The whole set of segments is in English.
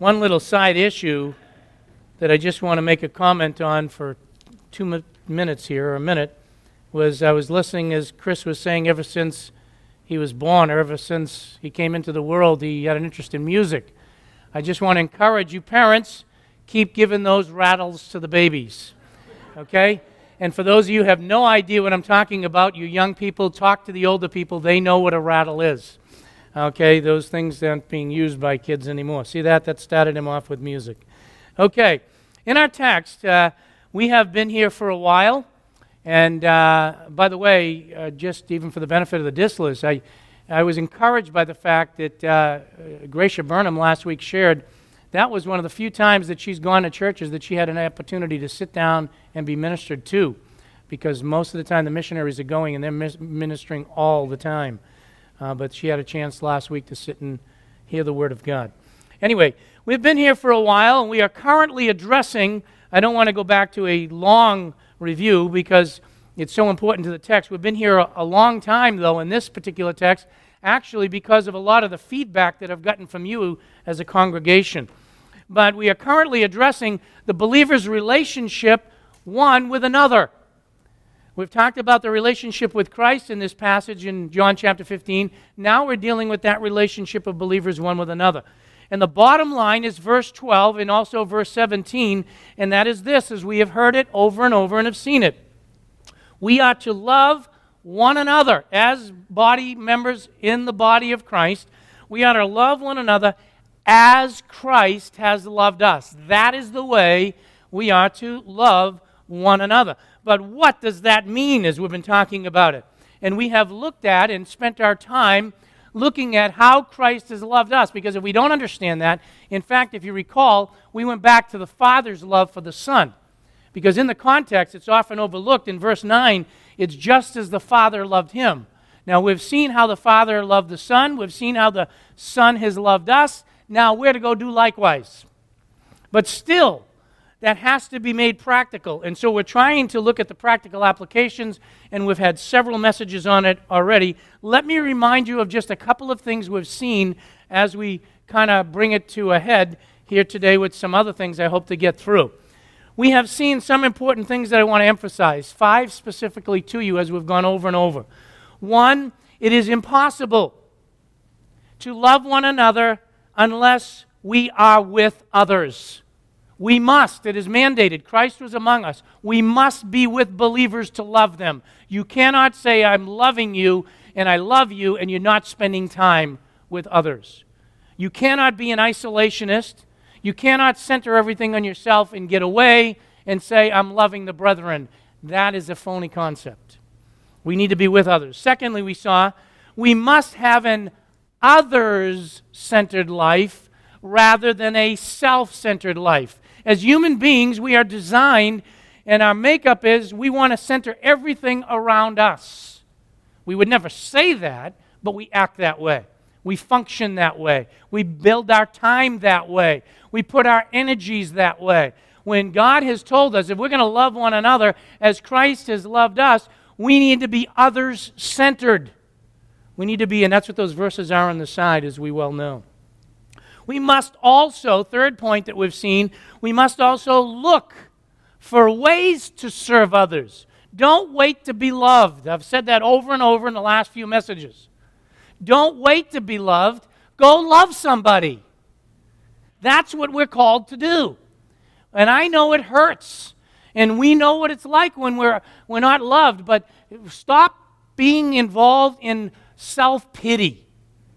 one little side issue that I just want to make a comment on for two mi- minutes here, or a minute, was I was listening as Chris was saying ever since he was born, or ever since he came into the world, he had an interest in music. I just want to encourage you, parents, keep giving those rattles to the babies. Okay? And for those of you who have no idea what I'm talking about, you young people, talk to the older people. They know what a rattle is. Okay? Those things aren't being used by kids anymore. See that? That started him off with music. Okay. In our text, uh, we have been here for a while. And uh, by the way, uh, just even for the benefit of the Distlers, I, I was encouraged by the fact that uh, Gracia Burnham last week shared that was one of the few times that she's gone to churches that she had an opportunity to sit down and be ministered to because most of the time the missionaries are going and they're ministering all the time. Uh, but she had a chance last week to sit and hear the Word of God. Anyway, we've been here for a while and we are currently addressing, I don't want to go back to a long review because it's so important to the text. We've been here a, a long time, though, in this particular text, actually because of a lot of the feedback that I've gotten from you as a congregation. But we are currently addressing the believer's relationship one with another. We've talked about the relationship with Christ in this passage in John chapter 15. Now we're dealing with that relationship of believers one with another. And the bottom line is verse 12 and also verse 17, and that is this as we have heard it over and over and have seen it. We are to love one another as body members in the body of Christ. We are to love one another as Christ has loved us. That is the way we are to love one another. But what does that mean as we've been talking about it? And we have looked at and spent our time looking at how Christ has loved us. Because if we don't understand that, in fact, if you recall, we went back to the Father's love for the Son. Because in the context, it's often overlooked. In verse 9, it's just as the Father loved him. Now, we've seen how the Father loved the Son, we've seen how the Son has loved us. Now, we're to go do likewise. But still, that has to be made practical. And so we're trying to look at the practical applications, and we've had several messages on it already. Let me remind you of just a couple of things we've seen as we kind of bring it to a head here today with some other things I hope to get through. We have seen some important things that I want to emphasize, five specifically to you as we've gone over and over. One, it is impossible to love one another unless we are with others. We must, it is mandated. Christ was among us. We must be with believers to love them. You cannot say, I'm loving you and I love you, and you're not spending time with others. You cannot be an isolationist. You cannot center everything on yourself and get away and say, I'm loving the brethren. That is a phony concept. We need to be with others. Secondly, we saw we must have an others centered life rather than a self centered life. As human beings, we are designed, and our makeup is we want to center everything around us. We would never say that, but we act that way. We function that way. We build our time that way. We put our energies that way. When God has told us if we're going to love one another as Christ has loved us, we need to be others centered. We need to be, and that's what those verses are on the side, as we well know. We must also, third point that we've seen, we must also look for ways to serve others. Don't wait to be loved. I've said that over and over in the last few messages. Don't wait to be loved. Go love somebody. That's what we're called to do. And I know it hurts. And we know what it's like when we're, we're not loved. But stop being involved in self pity.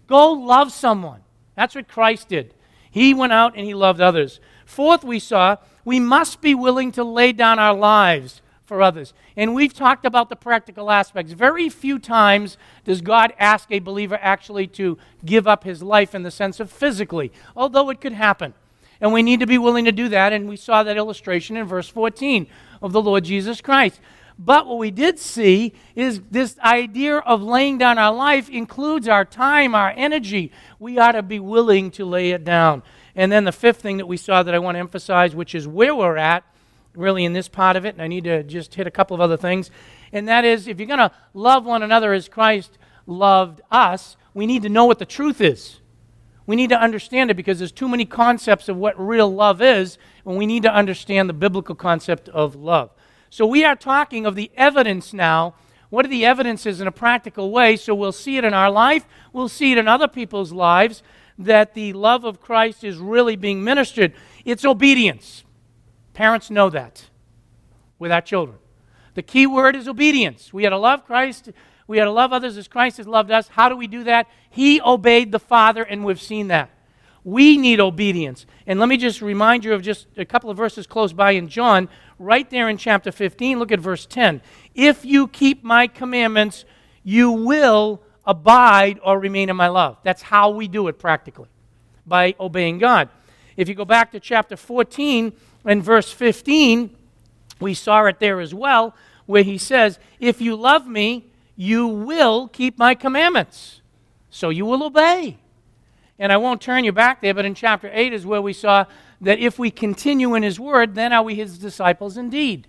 Go love someone. That's what Christ did. He went out and he loved others. Fourth, we saw we must be willing to lay down our lives for others. And we've talked about the practical aspects. Very few times does God ask a believer actually to give up his life in the sense of physically, although it could happen. And we need to be willing to do that. And we saw that illustration in verse 14 of the Lord Jesus Christ. But what we did see is this idea of laying down our life includes our time, our energy. We ought to be willing to lay it down. And then the fifth thing that we saw that I want to emphasize, which is where we're at, really in this part of it, and I need to just hit a couple of other things, and that is if you're going to love one another as Christ loved us, we need to know what the truth is. We need to understand it because there's too many concepts of what real love is, and we need to understand the biblical concept of love. So we are talking of the evidence now. What are the evidences in a practical way? So we'll see it in our life, we'll see it in other people's lives that the love of Christ is really being ministered. It's obedience. Parents know that with our children. The key word is obedience. We had to love Christ we are to love others as Christ has loved us. How do we do that? He obeyed the Father, and we've seen that. We need obedience. And let me just remind you of just a couple of verses close by in John, right there in chapter 15. Look at verse 10. If you keep my commandments, you will abide or remain in my love. That's how we do it practically, by obeying God. If you go back to chapter 14 and verse 15, we saw it there as well, where he says, If you love me, you will keep my commandments. So you will obey. And I won't turn you back there, but in chapter 8 is where we saw that if we continue in his word, then are we his disciples indeed.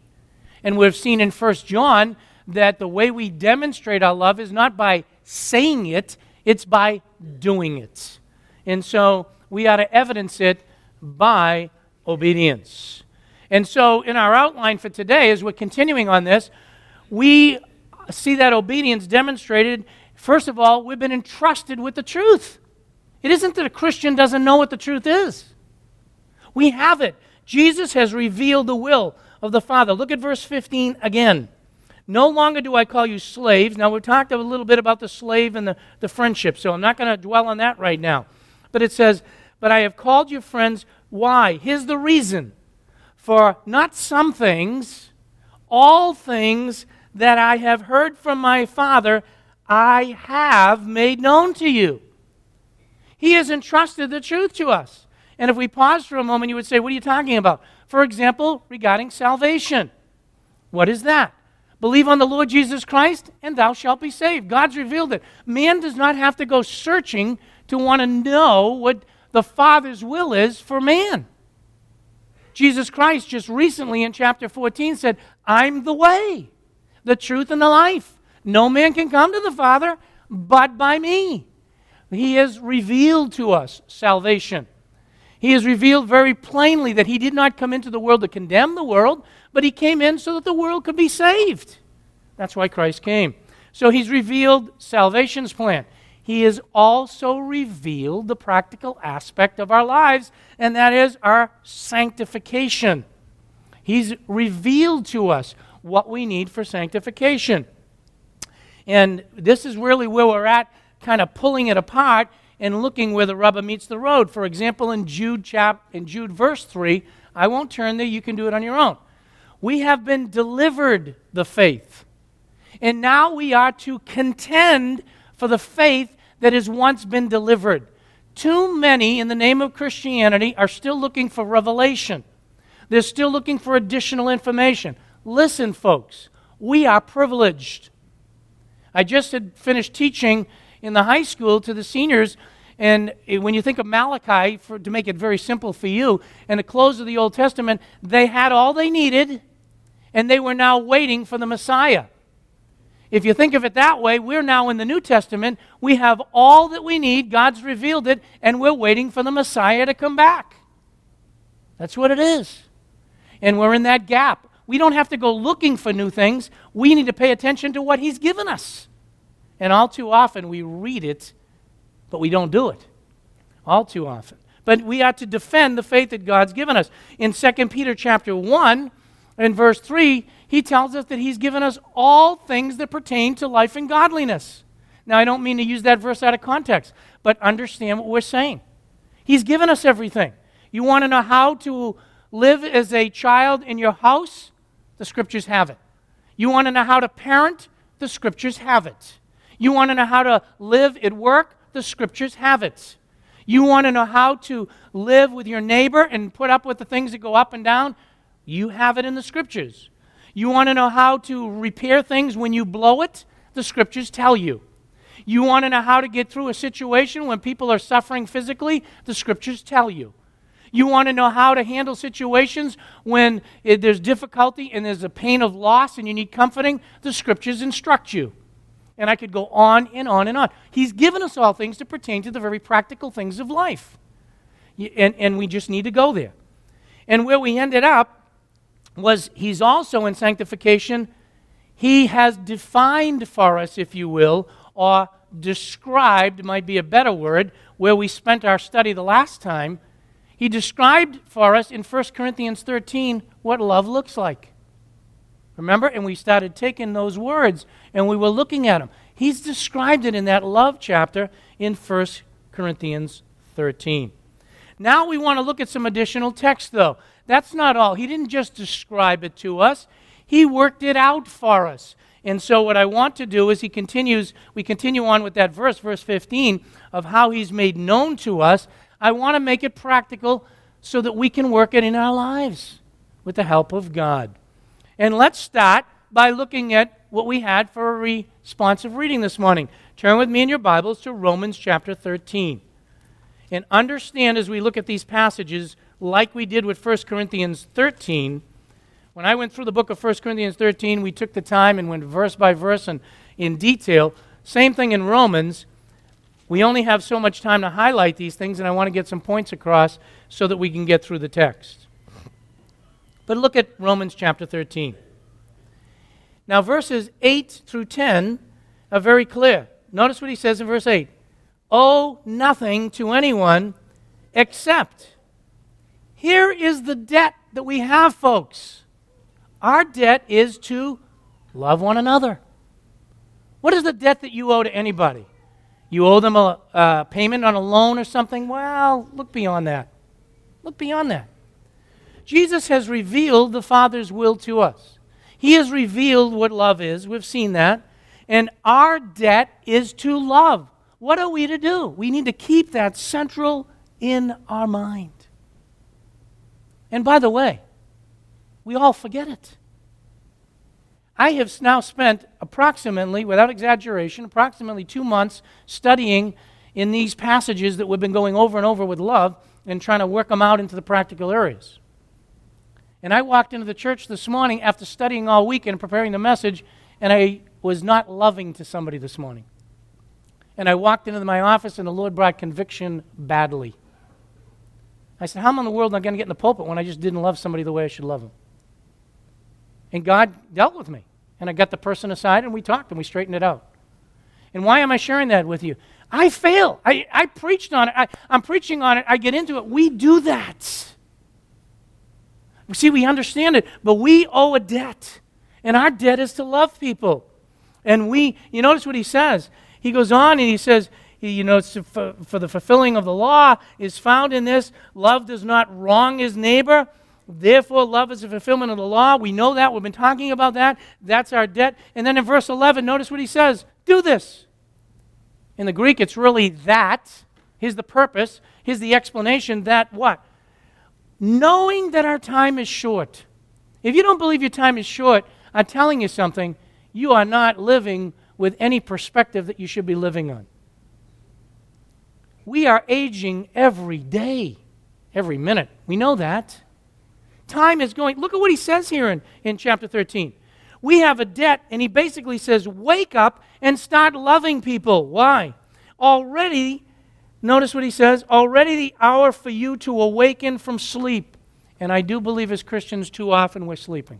And we've seen in 1 John that the way we demonstrate our love is not by saying it, it's by doing it. And so we ought to evidence it by obedience. And so in our outline for today, as we're continuing on this, we see that obedience demonstrated. First of all, we've been entrusted with the truth. It isn't that a Christian doesn't know what the truth is. We have it. Jesus has revealed the will of the Father. Look at verse 15 again. No longer do I call you slaves. Now, we talked a little bit about the slave and the, the friendship, so I'm not going to dwell on that right now. But it says, But I have called you friends. Why? Here's the reason. For not some things, all things that I have heard from my Father, I have made known to you. He has entrusted the truth to us. And if we pause for a moment, you would say, What are you talking about? For example, regarding salvation. What is that? Believe on the Lord Jesus Christ, and thou shalt be saved. God's revealed it. Man does not have to go searching to want to know what the Father's will is for man. Jesus Christ just recently in chapter 14 said, I'm the way the truth, and the life. No man can come to the Father but by me. He has revealed to us salvation. He has revealed very plainly that He did not come into the world to condemn the world, but He came in so that the world could be saved. That's why Christ came. So He's revealed salvation's plan. He has also revealed the practical aspect of our lives, and that is our sanctification. He's revealed to us what we need for sanctification. And this is really where we're at, kind of pulling it apart and looking where the rubber meets the road. For example, in Jude chap in Jude verse 3, I won't turn there, you can do it on your own. We have been delivered the faith. And now we are to contend for the faith that has once been delivered. Too many in the name of Christianity are still looking for revelation. They're still looking for additional information. Listen, folks, we are privileged. I just had finished teaching in the high school to the seniors, and when you think of Malachi, for, to make it very simple for you, in the close of the Old Testament, they had all they needed, and they were now waiting for the Messiah. If you think of it that way, we're now in the New Testament. We have all that we need. God's revealed it, and we're waiting for the Messiah to come back. That's what it is. And we're in that gap. We don't have to go looking for new things. We need to pay attention to what He's given us. And all too often we read it, but we don't do it. All too often. But we ought to defend the faith that God's given us. In 2 Peter chapter 1 and verse 3, he tells us that he's given us all things that pertain to life and godliness. Now, I don't mean to use that verse out of context, but understand what we're saying. He's given us everything. You want to know how to live as a child in your house? The scriptures have it. You want to know how to parent? The scriptures have it. You want to know how to live at work? The scriptures have it. You want to know how to live with your neighbor and put up with the things that go up and down? You have it in the scriptures. You want to know how to repair things when you blow it? The scriptures tell you. You want to know how to get through a situation when people are suffering physically? The scriptures tell you. You want to know how to handle situations when there's difficulty and there's a pain of loss and you need comforting? The scriptures instruct you. And I could go on and on and on. He's given us all things to pertain to the very practical things of life. And, and we just need to go there. And where we ended up was he's also in sanctification, he has defined for us, if you will, or described, might be a better word, where we spent our study the last time. He described for us in 1 Corinthians 13 what love looks like. Remember? And we started taking those words and we were looking at them. He's described it in that love chapter in 1 Corinthians 13. Now we want to look at some additional text, though. That's not all. He didn't just describe it to us, He worked it out for us. And so what I want to do is he continues, we continue on with that verse, verse 15, of how he's made known to us. I want to make it practical so that we can work it in our lives with the help of God. And let's start by looking at what we had for a responsive reading this morning. Turn with me in your Bibles to Romans chapter 13. And understand as we look at these passages, like we did with 1 Corinthians 13, when I went through the book of 1 Corinthians 13, we took the time and went verse by verse and in detail. Same thing in Romans. We only have so much time to highlight these things, and I want to get some points across so that we can get through the text. But look at Romans chapter 13. Now, verses 8 through 10 are very clear. Notice what he says in verse 8 Owe nothing to anyone except. Here is the debt that we have, folks. Our debt is to love one another. What is the debt that you owe to anybody? You owe them a, payment on a loan or something? Well, look beyond that. Look beyond that. Jesus has revealed the Father's will to us. He has revealed what love is. We've seen that. And our debt is to love. What are we to do? We need to keep that central in our mind. And by the way, we all forget it. I have now spent approximately, without exaggeration, approximately two months studying in these passages that we've been going over and over with love and trying to work them out into the practical areas. And I walked into the church this morning after studying all week and preparing the message, and I was not loving to somebody this morning. And I walked into my office, and the Lord brought conviction badly. I said, How am I in the world am I going to get in the pulpit when I just didn't love somebody the way I should love them? And God dealt with me. And I got the person aside and we talked and we straightened it out. And why am I sharing that with you? I fail. I, I preached on it. I, I'm preaching on it. I get into it. We do that. See, we understand it, but we owe a debt. And our debt is to love people. And we, you notice what he says. He goes on and he says, you know, for, for the fulfilling of the law is found in this love does not wrong his neighbor. Therefore, love is a fulfillment of the law. We know that. We've been talking about that. That's our debt. And then in verse 11, notice what he says do this. In the Greek, it's really that. Here's the purpose. Here's the explanation that what? Knowing that our time is short. If you don't believe your time is short, I'm telling you something. You are not living with any perspective that you should be living on. We are aging every day, every minute. We know that. Time is going. Look at what he says here in, in chapter 13. We have a debt, and he basically says, Wake up and start loving people. Why? Already, notice what he says, already the hour for you to awaken from sleep. And I do believe as Christians, too often we're sleeping.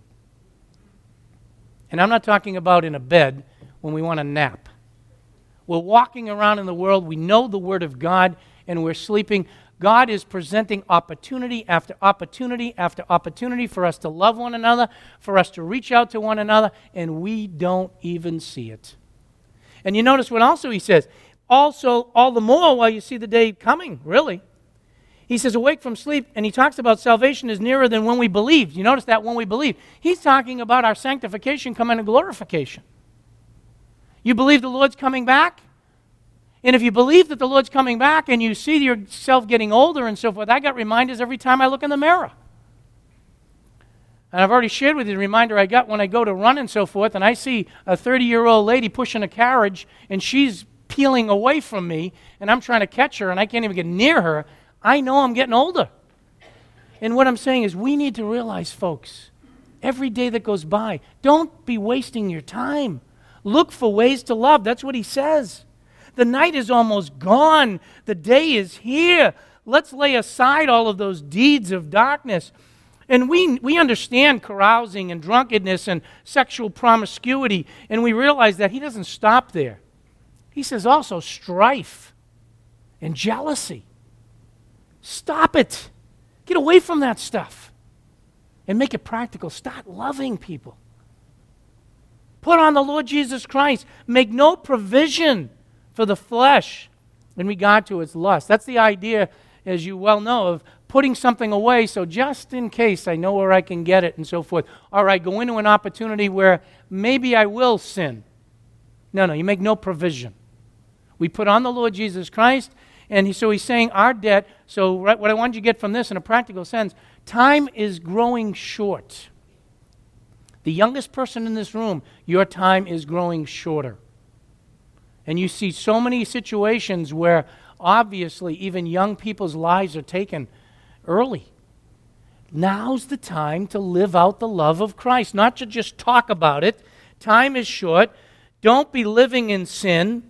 And I'm not talking about in a bed when we want to nap. We're walking around in the world, we know the Word of God, and we're sleeping. God is presenting opportunity after opportunity after opportunity for us to love one another, for us to reach out to one another, and we don't even see it. And you notice what also he says. Also, all the more while you see the day coming, really. He says, awake from sleep, and he talks about salvation is nearer than when we believe. You notice that when we believe. He's talking about our sanctification coming to glorification. You believe the Lord's coming back? And if you believe that the Lord's coming back and you see yourself getting older and so forth, I got reminders every time I look in the mirror. And I've already shared with you the reminder I got when I go to run and so forth, and I see a 30 year old lady pushing a carriage and she's peeling away from me, and I'm trying to catch her and I can't even get near her. I know I'm getting older. And what I'm saying is, we need to realize, folks, every day that goes by, don't be wasting your time. Look for ways to love. That's what he says. The night is almost gone, the day is here. Let's lay aside all of those deeds of darkness. And we, we understand carousing and drunkenness and sexual promiscuity, and we realize that he doesn't stop there. He says also strife and jealousy. Stop it. Get away from that stuff and make it practical. Start loving people. Put on the Lord Jesus Christ. Make no provision for the flesh in regard to its lust. That's the idea, as you well know, of putting something away so just in case I know where I can get it and so forth. All right, go into an opportunity where maybe I will sin. No, no, you make no provision. We put on the Lord Jesus Christ, and he, so he's saying our debt. So, right, what I want you to get from this in a practical sense time is growing short. The youngest person in this room, your time is growing shorter. And you see so many situations where obviously even young people's lives are taken early. Now's the time to live out the love of Christ, not to just talk about it. Time is short. Don't be living in sin.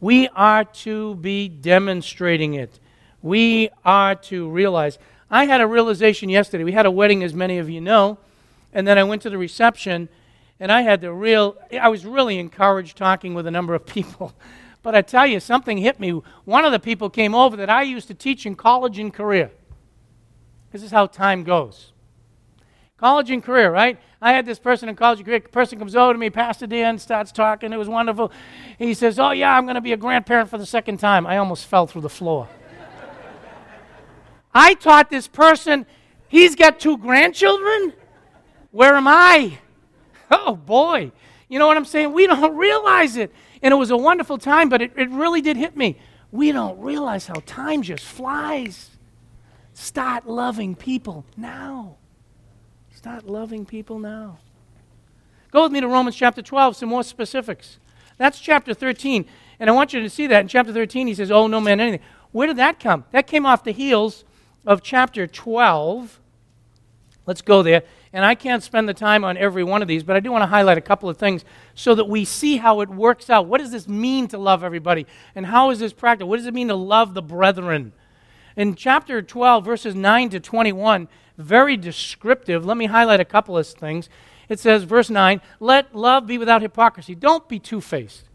We are to be demonstrating it. We are to realize. I had a realization yesterday. We had a wedding, as many of you know, and then I went to the reception and I had the real, I was really encouraged talking with a number of people. But I tell you, something hit me. One of the people came over that I used to teach in college and career. This is how time goes. College and career, right? I had this person in college and career. Person comes over to me, Pastor Dan, starts talking. It was wonderful. He says, Oh, yeah, I'm going to be a grandparent for the second time. I almost fell through the floor. I taught this person, he's got two grandchildren. Where am I? oh boy. You know what I'm saying? We don't realize it. And it was a wonderful time, but it, it really did hit me. We don't realize how time just flies. Start loving people now. Start loving people now. Go with me to Romans chapter 12, some more specifics. That's chapter 13. And I want you to see that in chapter 13, he says, Oh, no man, anything. Where did that come? That came off the heels of chapter 12. Let's go there. And I can't spend the time on every one of these, but I do want to highlight a couple of things so that we see how it works out. What does this mean to love everybody? And how is this practical? What does it mean to love the brethren? In chapter 12, verses 9 to 21, very descriptive. Let me highlight a couple of things. It says, verse 9, let love be without hypocrisy. Don't be two faced.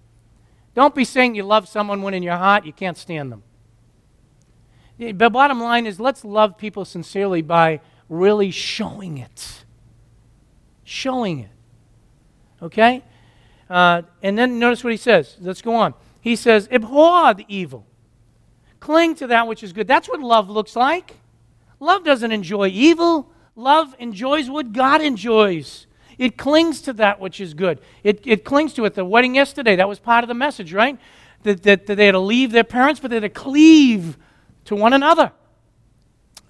Don't be saying you love someone when in your heart you can't stand them. The bottom line is let's love people sincerely by really showing it showing it. Okay? Uh, and then notice what he says. Let's go on. He says, abhor the evil, cling to that which is good. That's what love looks like. Love doesn't enjoy evil, love enjoys what God enjoys. It clings to that which is good. It, it clings to it. The wedding yesterday, that was part of the message, right? That, that, that they had to leave their parents, but they had to cleave to one another.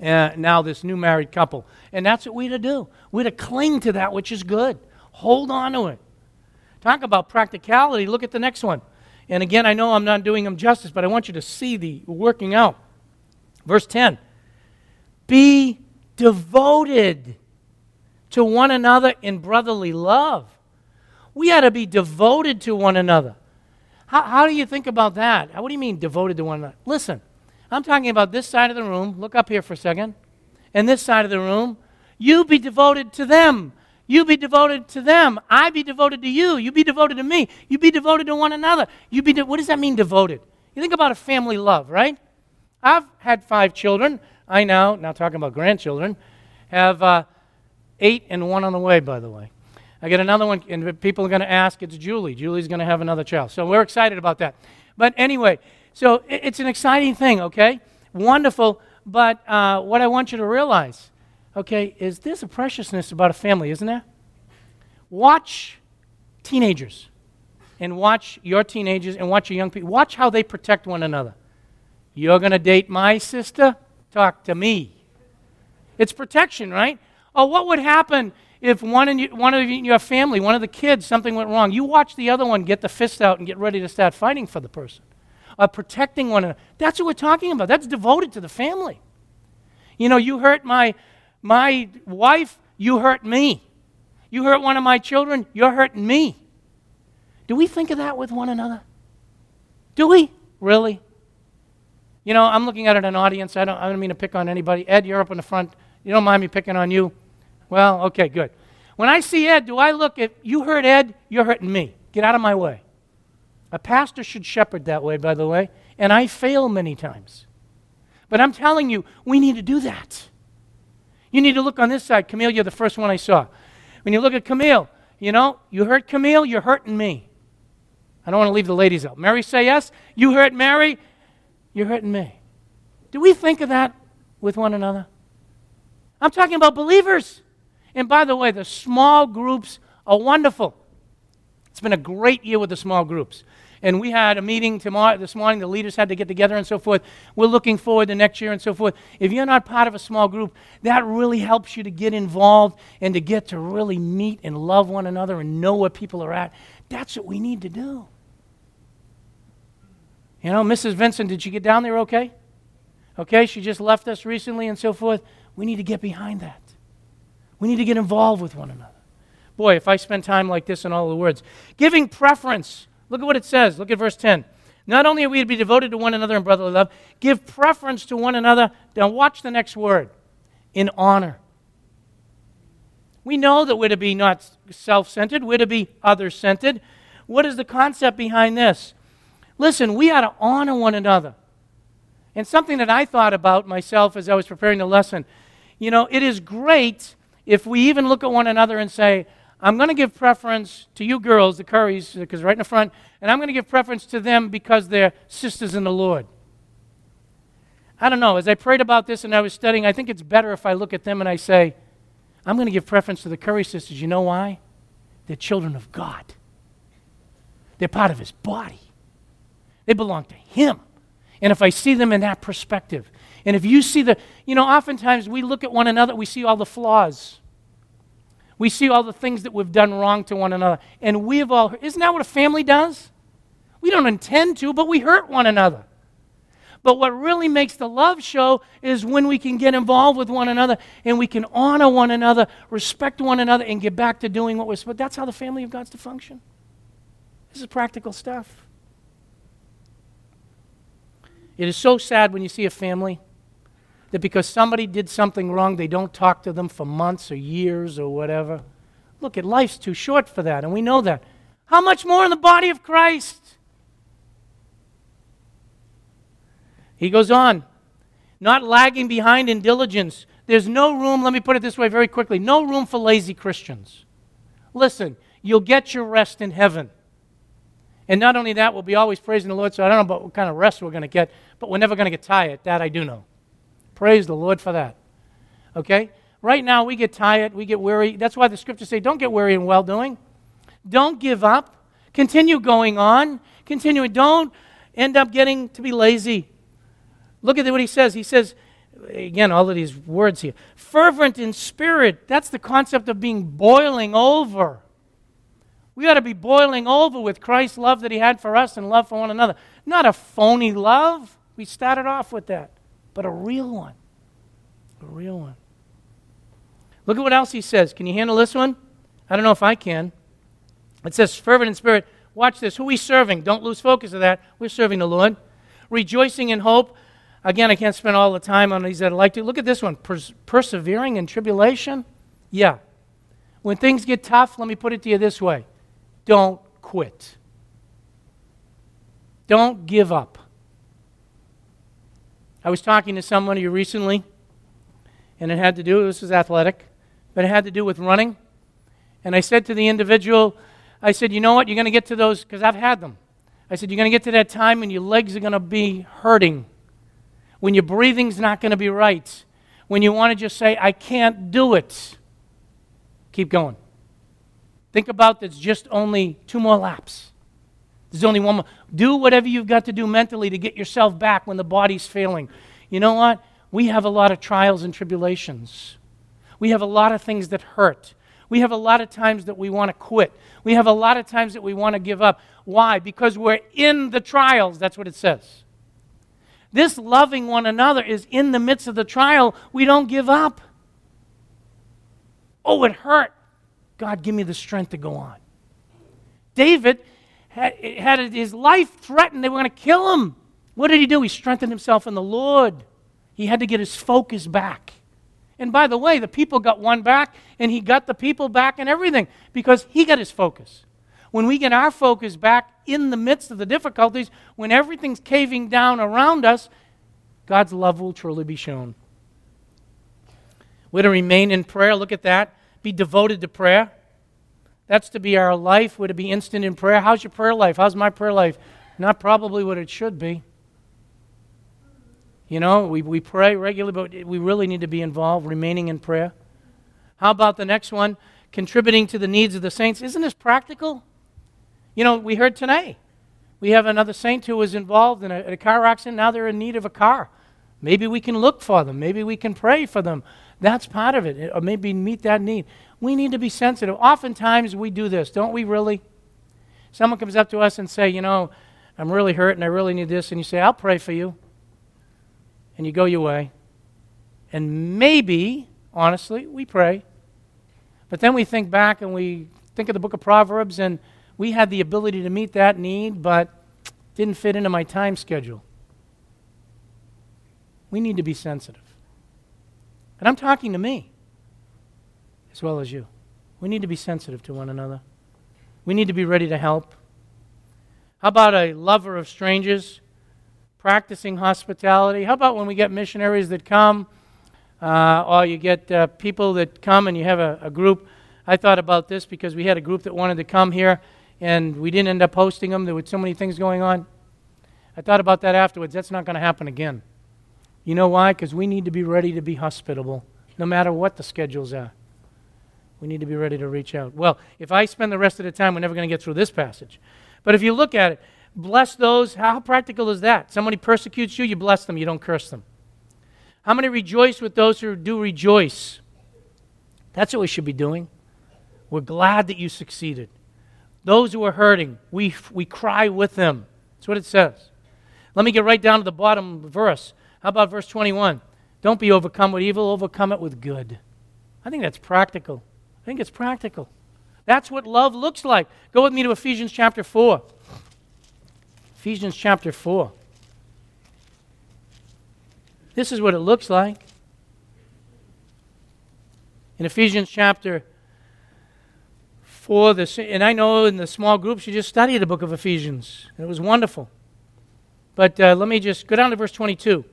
Uh, now, this new married couple. And that's what we're to do. We're to cling to that which is good, hold on to it. Talk about practicality. Look at the next one. And again, I know I'm not doing them justice, but I want you to see the working out. Verse 10 Be devoted to one another in brotherly love. We ought to be devoted to one another. How, how do you think about that? What do you mean devoted to one another? Listen, I'm talking about this side of the room. Look up here for a second. And this side of the room. You be devoted to them. You be devoted to them. I be devoted to you. You be devoted to me. You be devoted to one another. You be de- what does that mean, devoted? You think about a family love, right? I've had five children. I now, now talking about grandchildren, have uh, eight and one on the way, by the way. I get another one, and people are going to ask, it's Julie. Julie's going to have another child. So we're excited about that. But anyway, so it's an exciting thing, okay? Wonderful. But uh, what I want you to realize, okay, is there's a preciousness about a family, isn't there? Watch teenagers and watch your teenagers and watch your young people. Watch how they protect one another. You're going to date my sister? Talk to me. It's protection, right? Oh, what would happen if one, in you, one of your family, one of the kids, something went wrong? You watch the other one get the fist out and get ready to start fighting for the person of protecting one another. That's what we're talking about. That's devoted to the family. You know, you hurt my, my wife, you hurt me. You hurt one of my children, you're hurting me. Do we think of that with one another? Do we? Really? You know, I'm looking at an audience. I don't, I don't mean to pick on anybody. Ed, you're up in the front. You don't mind me picking on you? Well, okay, good. When I see Ed, do I look at, you hurt Ed, you're hurting me. Get out of my way. A pastor should shepherd that way, by the way, and I fail many times. But I'm telling you, we need to do that. You need to look on this side. Camille, you're the first one I saw. When you look at Camille, you know, you hurt Camille, you're hurting me. I don't want to leave the ladies out. Mary, say yes. You hurt Mary, you're hurting me. Do we think of that with one another? I'm talking about believers. And by the way, the small groups are wonderful. It's been a great year with the small groups. And we had a meeting tomorrow, this morning. The leaders had to get together and so forth. We're looking forward to next year and so forth. If you're not part of a small group, that really helps you to get involved and to get to really meet and love one another and know where people are at. That's what we need to do. You know, Mrs. Vincent, did she get down there okay? Okay, she just left us recently and so forth. We need to get behind that. We need to get involved with one another. Boy, if I spend time like this in all the words. Giving preference. Look at what it says. Look at verse 10. Not only are we to be devoted to one another in brotherly love, give preference to one another. Now, watch the next word in honor. We know that we're to be not self centered, we're to be other centered. What is the concept behind this? Listen, we ought to honor one another. And something that I thought about myself as I was preparing the lesson you know, it is great if we even look at one another and say, I'm going to give preference to you girls, the Currys, because right in the front, and I'm going to give preference to them because they're sisters in the Lord. I don't know. As I prayed about this and I was studying, I think it's better if I look at them and I say, I'm going to give preference to the Curry sisters. You know why? They're children of God, they're part of His body, they belong to Him. And if I see them in that perspective, and if you see the, you know, oftentimes we look at one another, we see all the flaws. We see all the things that we've done wrong to one another. And we've all, isn't that what a family does? We don't intend to, but we hurt one another. But what really makes the love show is when we can get involved with one another and we can honor one another, respect one another, and get back to doing what we're supposed That's how the family of God's to function. This is practical stuff. It is so sad when you see a family that because somebody did something wrong, they don't talk to them for months or years or whatever. Look, at life's too short for that, and we know that. How much more in the body of Christ? He goes on, not lagging behind in diligence. There's no room, let me put it this way very quickly no room for lazy Christians. Listen, you'll get your rest in heaven. And not only that, we'll be always praising the Lord, so I don't know about what kind of rest we're going to get, but we're never going to get tired. That I do know. Praise the Lord for that. Okay? Right now, we get tired, we get weary. That's why the scriptures say, don't get weary in well doing. Don't give up. Continue going on. Continue. Don't end up getting to be lazy. Look at what he says. He says, again, all of these words here fervent in spirit. That's the concept of being boiling over. We ought to be boiling over with Christ's love that he had for us and love for one another. Not a phony love. We started off with that but a real one. A real one. Look at what else he says. Can you handle this one? I don't know if I can. It says, fervent in spirit. Watch this. Who we serving? Don't lose focus of that. We're serving the Lord. Rejoicing in hope. Again, I can't spend all the time on these that I like to. Look at this one. Pers- persevering in tribulation. Yeah. When things get tough, let me put it to you this way don't quit. Don't give up. I was talking to somebody recently, and it had to do, this was athletic, but it had to do with running. And I said to the individual, I said, you know what, you're going to get to those, because I've had them. I said, you're going to get to that time when your legs are going to be hurting, when your breathing's not going to be right, when you want to just say, I can't do it. Keep going. Think about that's just only two more laps. There's only one more. Do whatever you've got to do mentally to get yourself back when the body's failing. You know what? We have a lot of trials and tribulations. We have a lot of things that hurt. We have a lot of times that we want to quit. We have a lot of times that we want to give up. Why? Because we're in the trials. That's what it says. This loving one another is in the midst of the trial. We don't give up. Oh, it hurt. God, give me the strength to go on. David had, had his life threatened. They were going to kill him. What did he do? He strengthened himself in the Lord. He had to get his focus back. And by the way, the people got one back, and he got the people back and everything because he got his focus. When we get our focus back in the midst of the difficulties, when everything's caving down around us, God's love will truly be shown. We're to remain in prayer. Look at that. Be devoted to prayer. That's to be our life. Would it be instant in prayer. How's your prayer life? How's my prayer life? Not probably what it should be. You know, we, we pray regularly, but we really need to be involved, remaining in prayer. How about the next one? Contributing to the needs of the saints. Isn't this practical? You know, we heard today. We have another saint who was involved in a, a car accident. Now they're in need of a car. Maybe we can look for them. Maybe we can pray for them. That's part of it, or maybe meet that need. We need to be sensitive. Oftentimes we do this, don't we really? Someone comes up to us and say, you know, I'm really hurt and I really need this, and you say, I'll pray for you and you go your way. And maybe, honestly, we pray. But then we think back and we think of the book of Proverbs, and we had the ability to meet that need, but didn't fit into my time schedule. We need to be sensitive. And I'm talking to me as well as you. We need to be sensitive to one another. We need to be ready to help. How about a lover of strangers? practicing hospitality. How about when we get missionaries that come, uh, or you get uh, people that come and you have a, a, group? I thought about this because we had a group that wanted to come here, and we didn't end up hosting them. There were so many things going on. I thought about that afterwards. That's not going to happen again. You know why? Because we need to be ready to be hospitable, no matter what the schedules are. We need to be ready to reach out. Well, if I spend the rest of the time, we're never going to get through this passage. But if you look at it, bless those. How practical is that? Somebody persecutes you, you bless them, you don't curse them. How many rejoice with those who do rejoice? That's what we should be doing. We're glad that you succeeded. Those who are hurting, we, we cry with them. That's what it says. Let me get right down to the bottom verse. How about verse 21? Don't be overcome with evil, overcome it with good. I think that's practical. I think it's practical. That's what love looks like. Go with me to Ephesians chapter 4. Ephesians chapter 4. This is what it looks like. In Ephesians chapter 4, the, and I know in the small groups you just study the book of Ephesians, and it was wonderful. But uh, let me just go down to verse 22.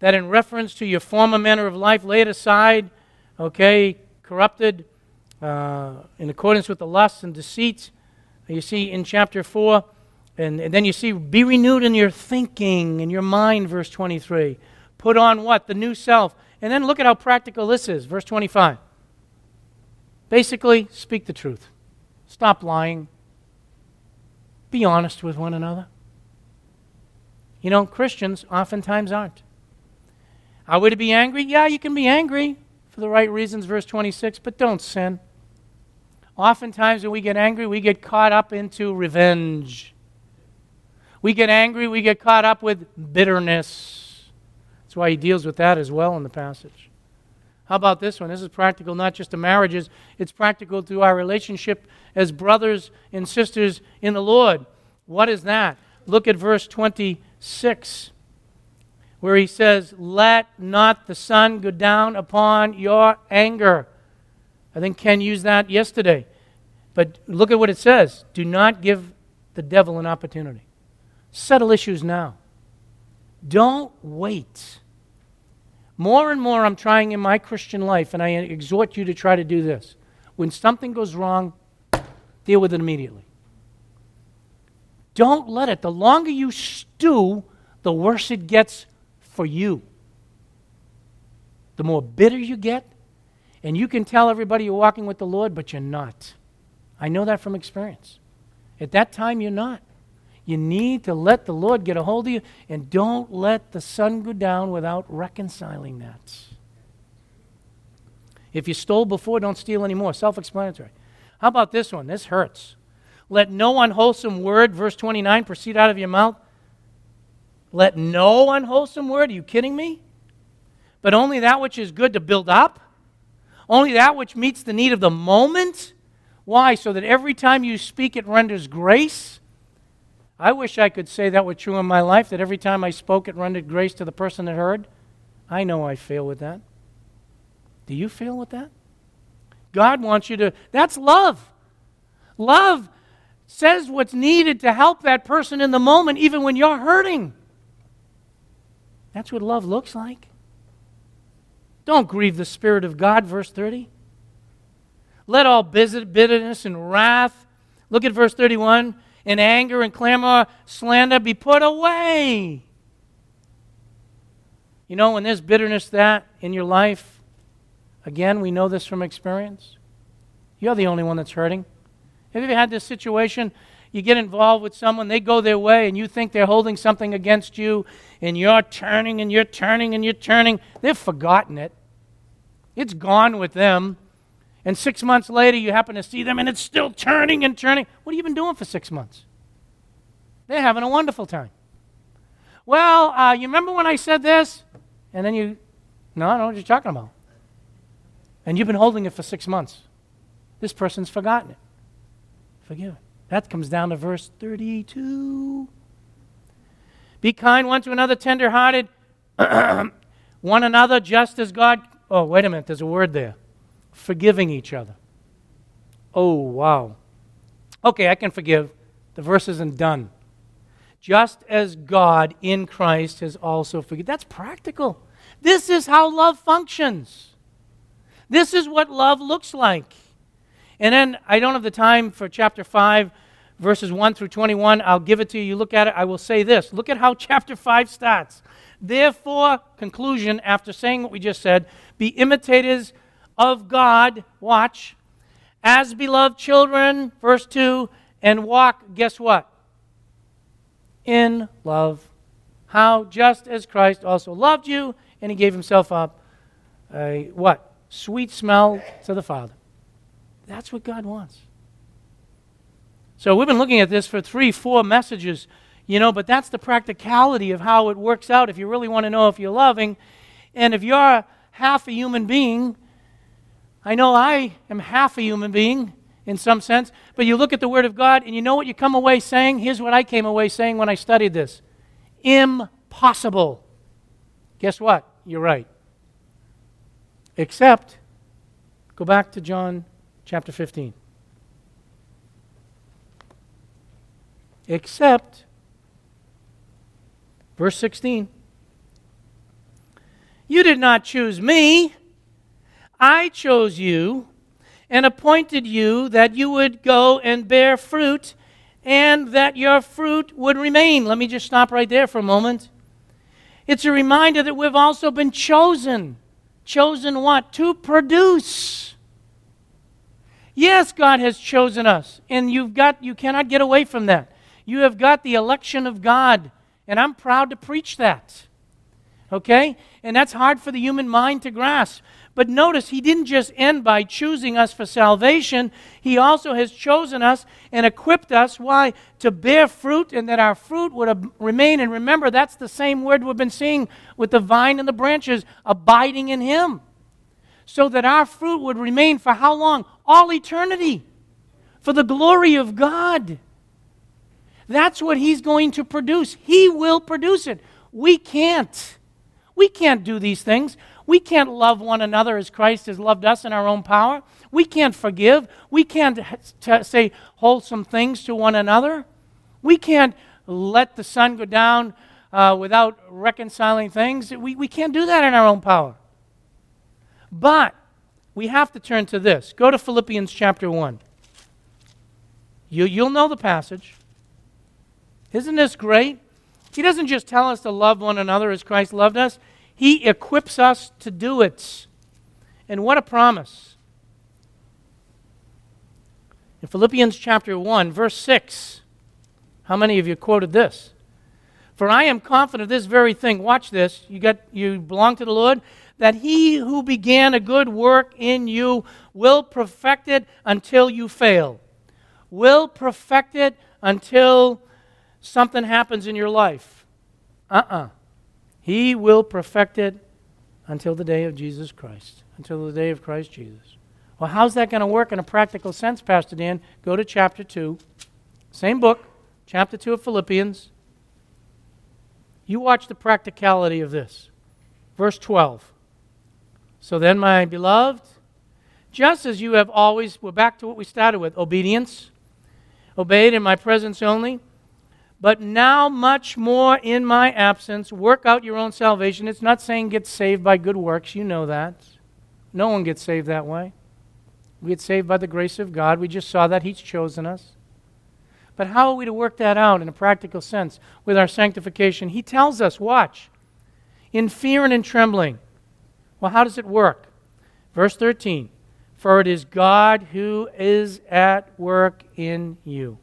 That in reference to your former manner of life, laid aside, okay, corrupted uh, in accordance with the lusts and deceits you see in chapter 4, and, and then you see, be renewed in your thinking, in your mind, verse 23. Put on what? The new self. And then look at how practical this is, verse 25. Basically, speak the truth. Stop lying. Be honest with one another. You know, Christians oftentimes aren't. Are we to be angry? Yeah, you can be angry for the right reasons, verse 26, but don't sin. Oftentimes, when we get angry, we get caught up into revenge. We get angry, we get caught up with bitterness. That's why he deals with that as well in the passage. How about this one? This is practical not just to marriages, it's practical to our relationship as brothers and sisters in the Lord. What is that? Look at verse 26, where he says, Let not the sun go down upon your anger. I think Ken used that yesterday. But look at what it says do not give the devil an opportunity. Settle issues now. Don't wait. More and more, I'm trying in my Christian life, and I exhort you to try to do this. When something goes wrong, deal with it immediately. Don't let it. The longer you stew, the worse it gets for you. The more bitter you get, and you can tell everybody you're walking with the Lord, but you're not. I know that from experience. At that time, you're not. You need to let the Lord get a hold of you, and don't let the sun go down without reconciling that. If you stole before, don't steal anymore. Self explanatory. How about this one? This hurts. Let no unwholesome word, verse 29, proceed out of your mouth. Let no unwholesome word, are you kidding me? But only that which is good to build up only that which meets the need of the moment. Why? So that every time you speak, it renders grace. I wish I could say that were true in my life, that every time I spoke, it rendered grace to the person that heard. I know I fail with that. Do you fail with that? God wants you to, that's love. Love says what's needed to help that person in the moment, even when you're hurting. That's what love looks like. Don't grieve the Spirit of God, verse 30. Let all bitterness and wrath, look at verse 31, and anger and clamor, slander be put away. You know, when there's bitterness that in your life, again, we know this from experience. You're the only one that's hurting. Have you ever had this situation? You get involved with someone, they go their way, and you think they're holding something against you, and you're turning and you're turning and you're turning. They've forgotten it. It's gone with them. And six months later, you happen to see them, and it's still turning and turning. What have you been doing for six months? They're having a wonderful time. Well, uh, you remember when I said this? And then you, no, I don't know what you're talking about. And you've been holding it for six months. This person's forgotten it. Forgive it. That comes down to verse 32. Be kind one to another, tenderhearted, one another, just as God. Oh, wait a minute, there's a word there. Forgiving each other. Oh, wow. Okay, I can forgive. The verse isn't done. Just as God in Christ has also forgiven. That's practical. This is how love functions. This is what love looks like. And then I don't have the time for chapter 5, verses 1 through 21. I'll give it to you. You look at it. I will say this. Look at how chapter 5 starts. Therefore, conclusion, after saying what we just said, be imitators of God, watch, as beloved children, verse 2, and walk, guess what? In love. How? Just as Christ also loved you, and he gave himself up, a what? Sweet smell to the Father. That's what God wants. So we've been looking at this for three, four messages, you know, but that's the practicality of how it works out if you really want to know if you're loving. And if you're half a human being, I know I am half a human being in some sense, but you look at the Word of God and you know what you come away saying? Here's what I came away saying when I studied this impossible. Guess what? You're right. Except, go back to John chapter 15. Except, verse 16, you did not choose me, I chose you and appointed you that you would go and bear fruit and that your fruit would remain. Let me just stop right there for a moment. It's a reminder that we've also been chosen. Chosen what? To produce. Yes, God has chosen us, and you've got you cannot get away from that. You have got the election of God, and I'm proud to preach that. Okay? And that's hard for the human mind to grasp. But notice, he didn't just end by choosing us for salvation. He also has chosen us and equipped us. Why? To bear fruit and that our fruit would remain. And remember, that's the same word we've been seeing with the vine and the branches abiding in him so that our fruit would remain for how long? All eternity. For the glory of God. That's what He's going to produce. He will produce it. We can't. We can't do these things. We can't love one another as Christ has loved us in our own power. We can't forgive. We can't t- say wholesome things to one another. We can't let the sun go down uh, without reconciling things. We, we can't do that in our own power. But we have to turn to this. Go to Philippians chapter 1. You, you'll know the passage. Isn't this great? He doesn't just tell us to love one another as Christ loved us, He equips us to do it. And what a promise. In Philippians chapter 1, verse 6, how many of you quoted this? For I am confident of this very thing. Watch this. You, got, you belong to the Lord that he who began a good work in you will perfect it until you fail. Will perfect it until something happens in your life. Uh uh-uh. uh He will perfect it until the day of Jesus Christ, until the day of Christ Jesus. Well, how's that going to work in a practical sense, Pastor Dan? Go to chapter 2, same book, chapter 2 of Philippians. You watch the practicality of this. Verse 12. So then, my beloved, just as you have always, we're back to what we started with obedience, obeyed in my presence only, but now much more in my absence. Work out your own salvation. It's not saying get saved by good works. You know that. No one gets saved that way. We get saved by the grace of God. We just saw that He's chosen us. But how are we to work that out in a practical sense with our sanctification? He tells us, watch, in fear and in trembling. Well, how does it work? Verse 13 For it is God who is at work in you.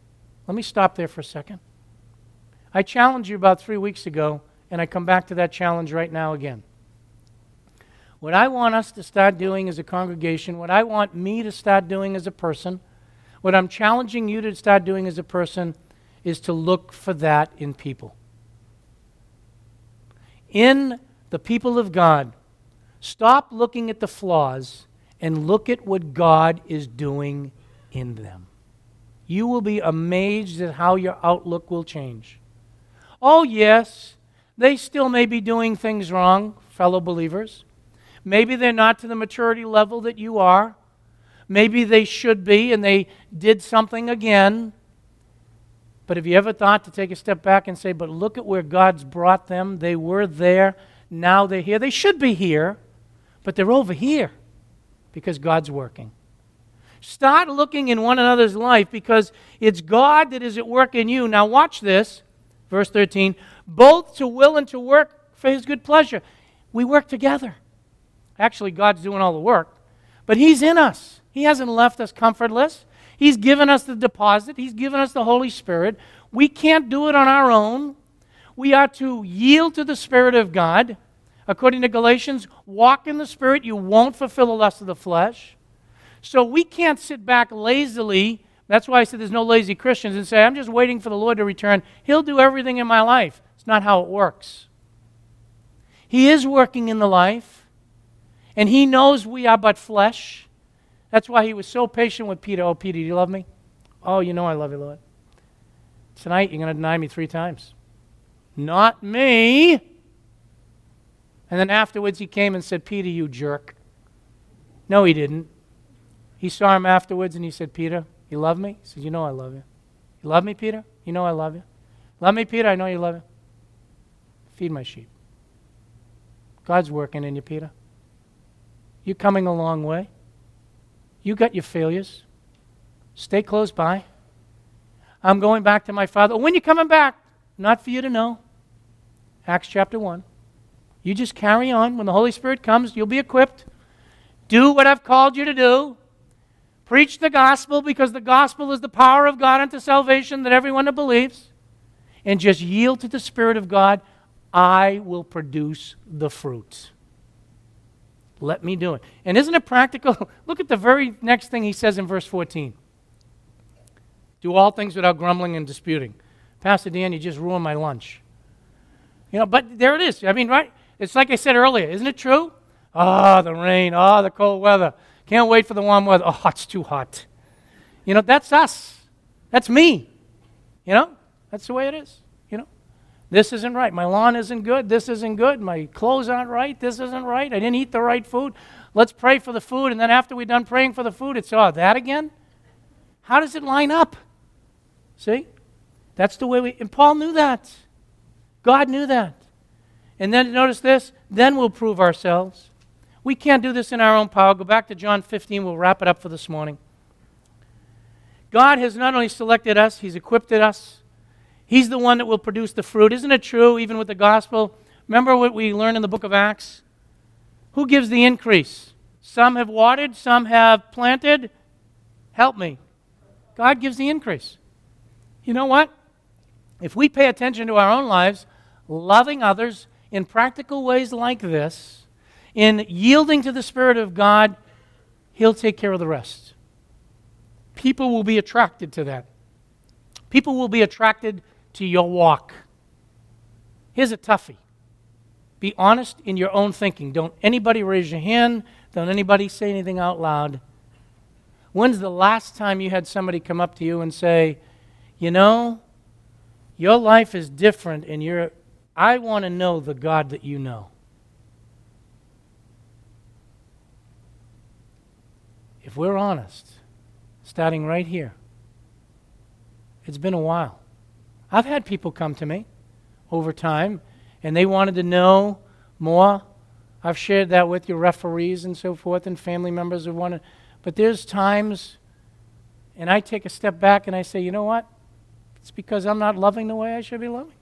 Let me stop there for a second. I challenged you about three weeks ago, and I come back to that challenge right now again. What I want us to start doing as a congregation, what I want me to start doing as a person, what I'm challenging you to start doing as a person is to look for that in people. In the people of God, stop looking at the flaws and look at what God is doing in them. You will be amazed at how your outlook will change. Oh, yes, they still may be doing things wrong, fellow believers. Maybe they're not to the maturity level that you are. Maybe they should be and they did something again. But have you ever thought to take a step back and say, but look at where God's brought them? They were there, now they're here. They should be here, but they're over here because God's working. Start looking in one another's life because it's God that is at work in you. Now, watch this, verse 13 both to will and to work for his good pleasure. We work together. Actually, God's doing all the work, but He's in us. He hasn't left us comfortless. He's given us the deposit, He's given us the Holy Spirit. We can't do it on our own. We are to yield to the Spirit of God. According to Galatians, walk in the Spirit, you won't fulfill the lust of the flesh. So we can't sit back lazily. That's why I said there's no lazy Christians and say, I'm just waiting for the Lord to return. He'll do everything in my life. It's not how it works. He is working in the life. And he knows we are but flesh. That's why he was so patient with Peter. Oh, Peter, do you love me? Oh, you know I love you, Lord. Tonight you're going to deny me three times. Not me. And then afterwards he came and said, Peter, you jerk. No, he didn't. He saw him afterwards and he said, Peter, you love me? He said, You know I love you. You love me, Peter? You know I love you. Love me, Peter? I know you love me. Feed my sheep. God's working in you, Peter. You're coming a long way. You got your failures. Stay close by. I'm going back to my father. When you coming back? Not for you to know. Acts chapter 1. You just carry on. When the Holy Spirit comes, you'll be equipped. Do what I've called you to do. Preach the gospel because the gospel is the power of God unto salvation that everyone that believes. And just yield to the Spirit of God. I will produce the fruits. Let me do it. And isn't it practical? Look at the very next thing he says in verse 14 Do all things without grumbling and disputing. Pastor Dan, you just ruined my lunch. You know, but there it is. I mean, right? It's like I said earlier, isn't it true? Ah, oh, the rain. Ah, oh, the cold weather. Can't wait for the warm weather. Oh, it's too hot. You know, that's us. That's me. You know, that's the way it is. You know, this isn't right. My lawn isn't good. This isn't good. My clothes aren't right. This isn't right. I didn't eat the right food. Let's pray for the food. And then after we're done praying for the food, it's, oh, that again? How does it line up? See? That's the way we, and Paul knew that. God knew that. And then notice this, then we'll prove ourselves. We can't do this in our own power. Go back to John 15. We'll wrap it up for this morning. God has not only selected us, He's equipped us. He's the one that will produce the fruit. Isn't it true, even with the gospel? Remember what we learned in the book of Acts? Who gives the increase? Some have watered, some have planted. Help me. God gives the increase. You know what? If we pay attention to our own lives, loving others in practical ways like this, in yielding to the Spirit of God, He'll take care of the rest. People will be attracted to that. People will be attracted to your walk. Here's a toughie be honest in your own thinking. Don't anybody raise your hand, don't anybody say anything out loud. When's the last time you had somebody come up to you and say, You know, your life is different, and you're, I want to know the God that you know? If we're honest, starting right here, it's been a while. I've had people come to me over time, and they wanted to know more. I've shared that with your referees and so forth, and family members who wanted. but there's times, and I take a step back and I say, you know what? It's because I'm not loving the way I should be loving.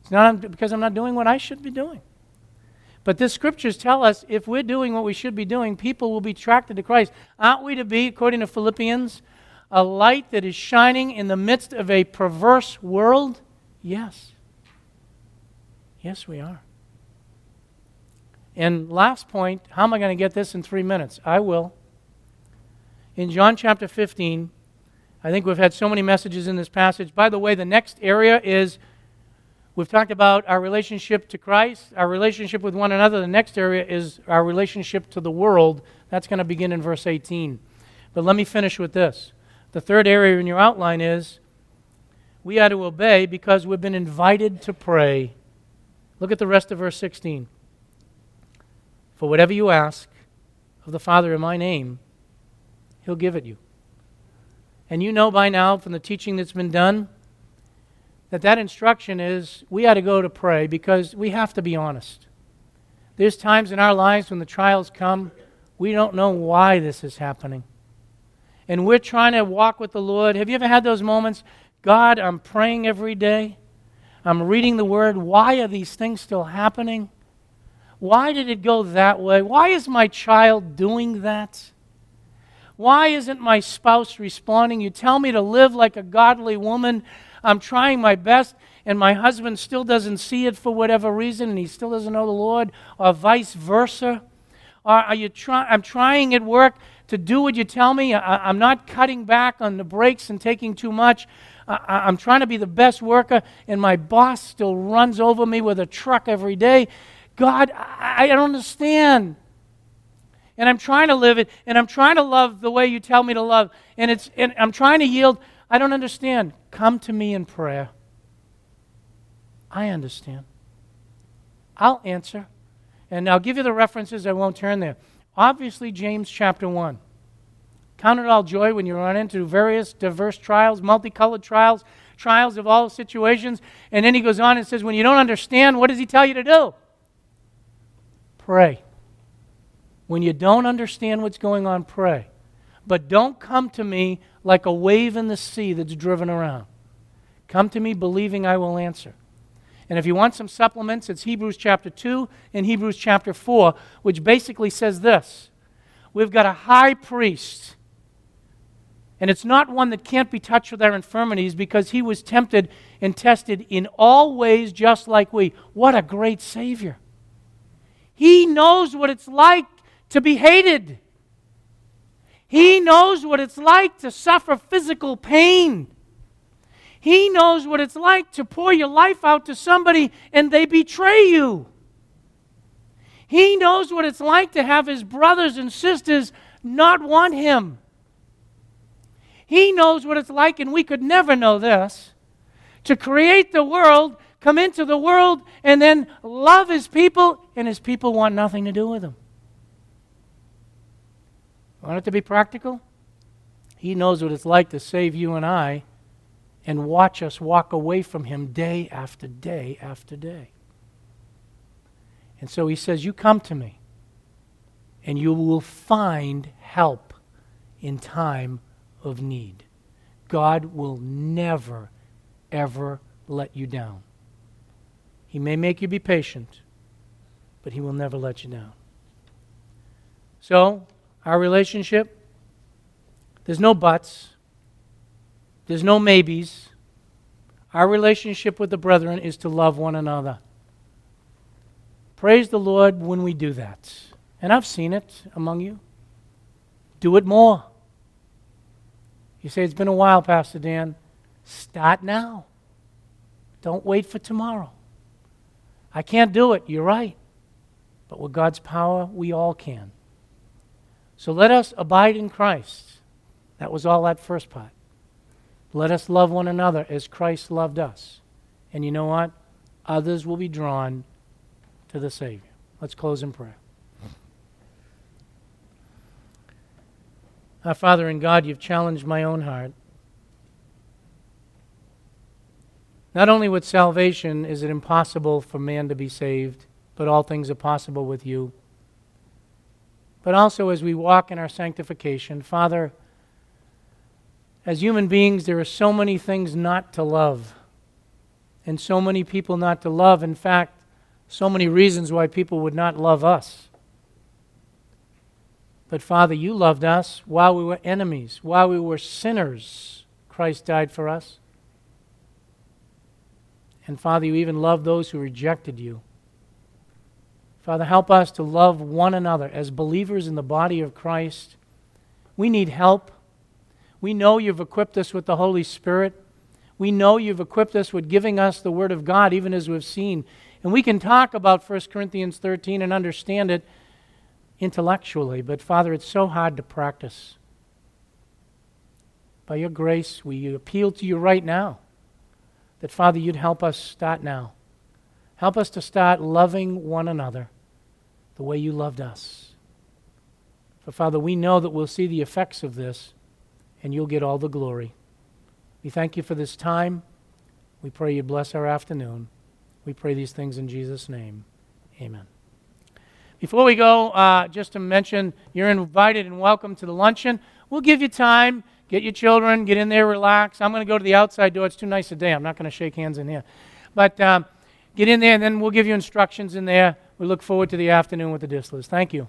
It's not because I'm not doing what I should be doing. But the scriptures tell us if we're doing what we should be doing, people will be attracted to Christ. Aren't we to be, according to Philippians, a light that is shining in the midst of a perverse world? Yes. Yes, we are. And last point, how am I going to get this in three minutes? I will in John chapter 15. I think we've had so many messages in this passage. By the way, the next area is we've talked about our relationship to Christ, our relationship with one another. The next area is our relationship to the world. That's going to begin in verse 18. But let me finish with this. The third area in your outline is we are to obey because we've been invited to pray. Look at the rest of verse 16. For whatever you ask of the Father in my name, He'll give it you. And you know by now from the teaching that's been done that that instruction is we ought to go to pray because we have to be honest. There's times in our lives when the trials come, we don't know why this is happening. And we're trying to walk with the Lord. Have you ever had those moments? God, I'm praying every day. I'm reading the Word. Why are these things still happening? Why did it go that way? Why is my child doing that? Why isn't my spouse responding? You tell me to live like a godly woman. I'm trying my best, and my husband still doesn't see it for whatever reason, and he still doesn't know the Lord, or vice versa. Are you try- I'm trying at work to do what you tell me. I- am not cutting back on the breaks and taking too much. I- I'm trying to be the best worker, and my boss still runs over me with a truck every day. God, I, I don't understand and I'm trying to live it, and I'm trying to love the way you tell me to love, and, it's, and I'm trying to yield. I don't understand. Come to me in prayer. I understand. I'll answer. And I'll give you the references, I won't turn there. Obviously, James chapter 1. Count it all joy when you run into various diverse trials, multicolored trials, trials of all situations. And then he goes on and says, when you don't understand, what does he tell you to do? Pray. When you don't understand what's going on, pray. But don't come to me like a wave in the sea that's driven around. Come to me believing I will answer. And if you want some supplements, it's Hebrews chapter 2 and Hebrews chapter 4, which basically says this We've got a high priest, and it's not one that can't be touched with our infirmities because he was tempted and tested in all ways just like we. What a great Savior! He knows what it's like to be hated. He knows what it's like to suffer physical pain. He knows what it's like to pour your life out to somebody and they betray you. He knows what it's like to have his brothers and sisters not want him. He knows what it's like, and we could never know this, to create the world, come into the world, and then love his people, and his people want nothing to do with him. Want it to be practical? He knows what it's like to save you and I and watch us walk away from Him day after day after day. And so He says, You come to me, and you will find help in time of need. God will never, ever let you down. He may make you be patient, but He will never let you down. So, our relationship, there's no buts, there's no maybes. Our relationship with the brethren is to love one another. Praise the Lord when we do that. And I've seen it among you. Do it more. You say, It's been a while, Pastor Dan. Start now. Don't wait for tomorrow. I can't do it. You're right. But with God's power, we all can. So let us abide in Christ. That was all that first part. Let us love one another as Christ loved us. And you know what? Others will be drawn to the Savior. Let's close in prayer. Our Father in God, you've challenged my own heart. Not only with salvation is it impossible for man to be saved, but all things are possible with you. But also as we walk in our sanctification, Father, as human beings, there are so many things not to love, and so many people not to love. In fact, so many reasons why people would not love us. But Father, you loved us while we were enemies, while we were sinners. Christ died for us. And Father, you even loved those who rejected you. Father, help us to love one another as believers in the body of Christ. We need help. We know you've equipped us with the Holy Spirit. We know you've equipped us with giving us the Word of God, even as we've seen. And we can talk about 1 Corinthians 13 and understand it intellectually, but Father, it's so hard to practice. By your grace, we appeal to you right now that, Father, you'd help us start now. Help us to start loving one another the way you loved us. For, Father, we know that we'll see the effects of this and you'll get all the glory. We thank you for this time. We pray you bless our afternoon. We pray these things in Jesus' name. Amen. Before we go, uh, just to mention, you're invited and welcome to the luncheon. We'll give you time. Get your children, get in there, relax. I'm going to go to the outside door. It's too nice a day. I'm not going to shake hands in here. But um, get in there, and then we'll give you instructions in there. We look forward to the afternoon with the Distlers. Thank you.